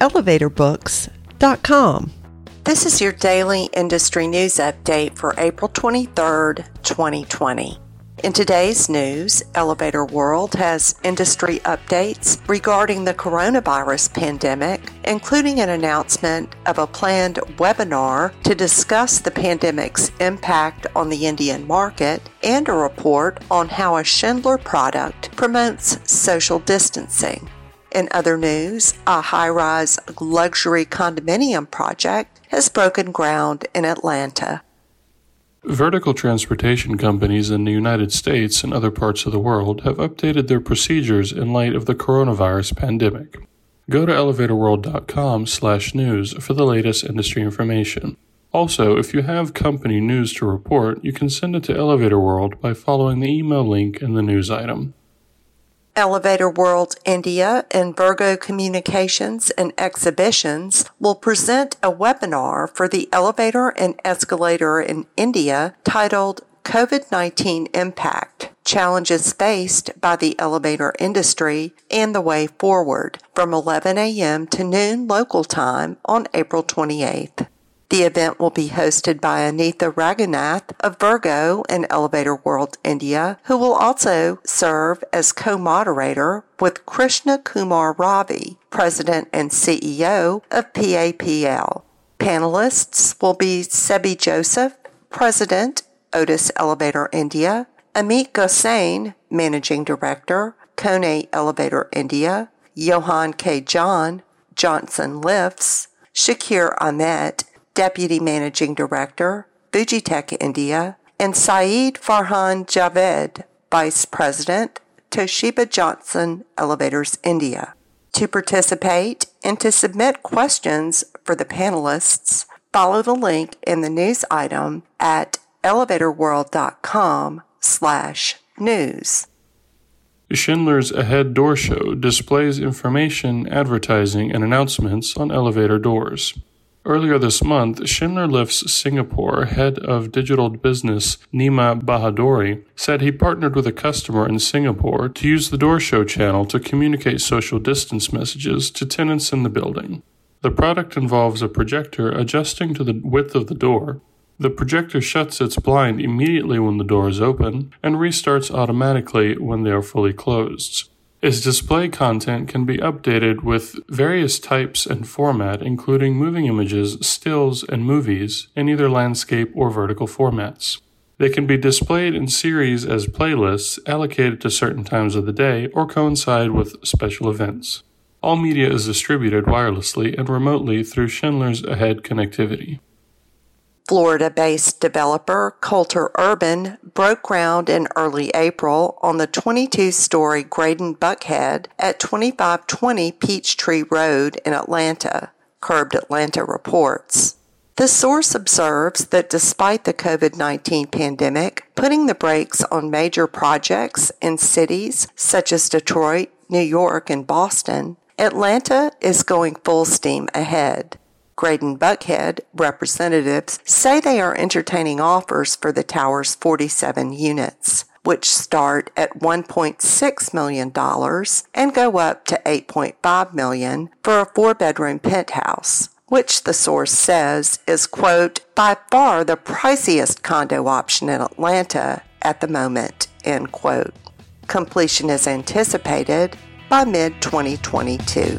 elevatorbooks.com. This is your daily industry news update for April 23rd, 2020. In today's news, Elevator World has industry updates regarding the coronavirus pandemic, including an announcement of a planned webinar to discuss the pandemic's impact on the Indian market and a report on how a Schindler product promotes social distancing. In other news, a high rise luxury condominium project has broken ground in Atlanta. Vertical transportation companies in the United States and other parts of the world have updated their procedures in light of the coronavirus pandemic. Go to elevatorworld.com/news for the latest industry information. Also, if you have company news to report, you can send it to Elevator World by following the email link in the news item. Elevator World India and Virgo Communications and Exhibitions will present a webinar for the elevator and escalator in India titled COVID 19 Impact Challenges Faced by the Elevator Industry and the Way Forward from 11 a.m. to noon local time on April 28th. The event will be hosted by Anitha Raghunath of Virgo and Elevator World India, who will also serve as co-moderator with Krishna Kumar Ravi, President and CEO of PAPL. Panelists will be Sebi Joseph, President, Otis Elevator India, Amit Gosain, Managing Director, Kone Elevator India, Johan K. John, Johnson Lifts, Shakir Ahmet, Deputy Managing Director, Fujitec India, and Saeed Farhan Javed, Vice President, Toshiba Johnson Elevators India. To participate and to submit questions for the panelists, follow the link in the news item at elevatorworld.com slash news. Schindler's Ahead Door Show displays information, advertising, and announcements on elevator doors. Earlier this month, Schindler Lifts Singapore head of digital business Nima Bahadori said he partnered with a customer in Singapore to use the door show channel to communicate social distance messages to tenants in the building. The product involves a projector adjusting to the width of the door. The projector shuts its blind immediately when the door is open and restarts automatically when they are fully closed. Its display content can be updated with various types and format, including moving images, stills, and movies in either landscape or vertical formats. They can be displayed in series as playlists allocated to certain times of the day or coincide with special events. All media is distributed wirelessly and remotely through Schindler's Ahead connectivity. Florida based developer Coulter Urban broke ground in early April on the 22 story Graydon Buckhead at 2520 Peachtree Road in Atlanta, Curbed Atlanta reports. The source observes that despite the COVID 19 pandemic putting the brakes on major projects in cities such as Detroit, New York, and Boston, Atlanta is going full steam ahead. Graydon Buckhead representatives say they are entertaining offers for the tower's 47 units, which start at $1.6 million and go up to 8.5 million for a four bedroom penthouse which the source says is, quote, by far the priciest condo option in Atlanta at the moment, end quote. Completion is anticipated by mid 2022.